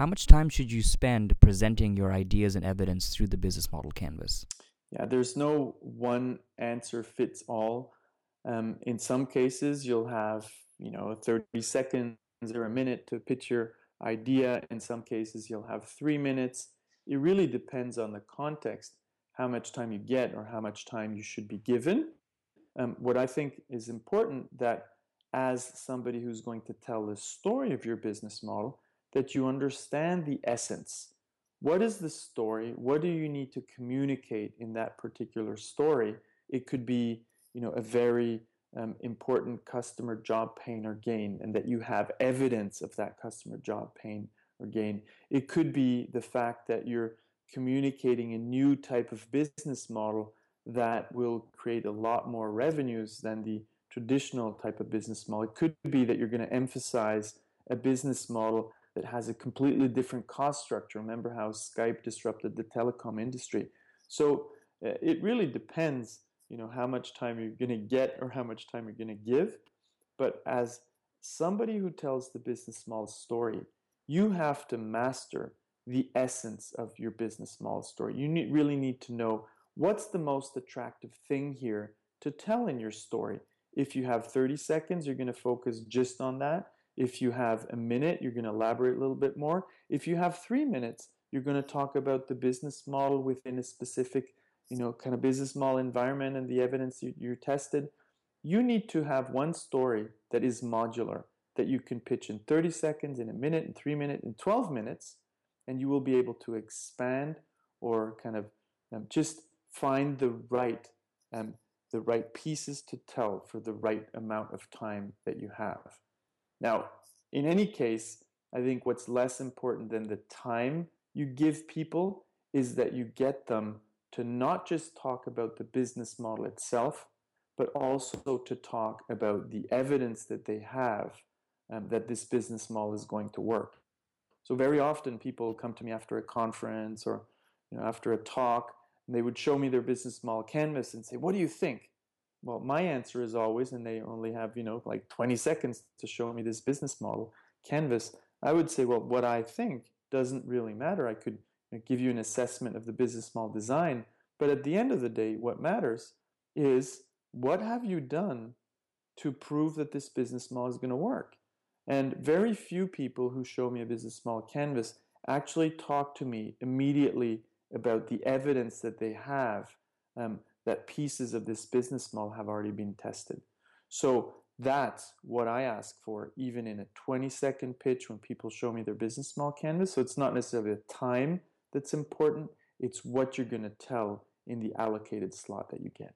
How much time should you spend presenting your ideas and evidence through the business model canvas? Yeah, there's no one answer fits all. Um, in some cases, you'll have you know 30 seconds or a minute to pitch your idea. In some cases, you'll have three minutes. It really depends on the context, how much time you get or how much time you should be given. Um, what I think is important that as somebody who's going to tell the story of your business model, that you understand the essence. What is the story? What do you need to communicate in that particular story? It could be, you know, a very um, important customer job pain or gain, and that you have evidence of that customer job pain or gain. It could be the fact that you're communicating a new type of business model that will create a lot more revenues than the traditional type of business model. It could be that you're going to emphasize a business model that has a completely different cost structure. Remember how Skype disrupted the telecom industry. So uh, it really depends, you know, how much time you're going to get or how much time you're going to give. But as somebody who tells the business model story, you have to master the essence of your business model story. You need, really need to know what's the most attractive thing here to tell in your story. If you have 30 seconds, you're going to focus just on that. If you have a minute, you're going to elaborate a little bit more. If you have three minutes, you're going to talk about the business model within a specific, you know, kind of business model environment and the evidence you, you tested. You need to have one story that is modular that you can pitch in 30 seconds, in a minute, in three minutes, in 12 minutes, and you will be able to expand or kind of um, just find the right um, the right pieces to tell for the right amount of time that you have. Now, in any case, I think what's less important than the time you give people is that you get them to not just talk about the business model itself, but also to talk about the evidence that they have um, that this business model is going to work. So very often people come to me after a conference or you know, after a talk, and they would show me their business model canvas and say, "What do you think?" Well, my answer is always, and they only have, you know, like 20 seconds to show me this business model canvas. I would say, well, what I think doesn't really matter. I could give you an assessment of the business model design, but at the end of the day, what matters is what have you done to prove that this business model is going to work? And very few people who show me a business model canvas actually talk to me immediately about the evidence that they have um, that pieces of this business model have already been tested. So that's what I ask for, even in a 20 second pitch when people show me their business model canvas. So it's not necessarily the time that's important, it's what you're going to tell in the allocated slot that you get.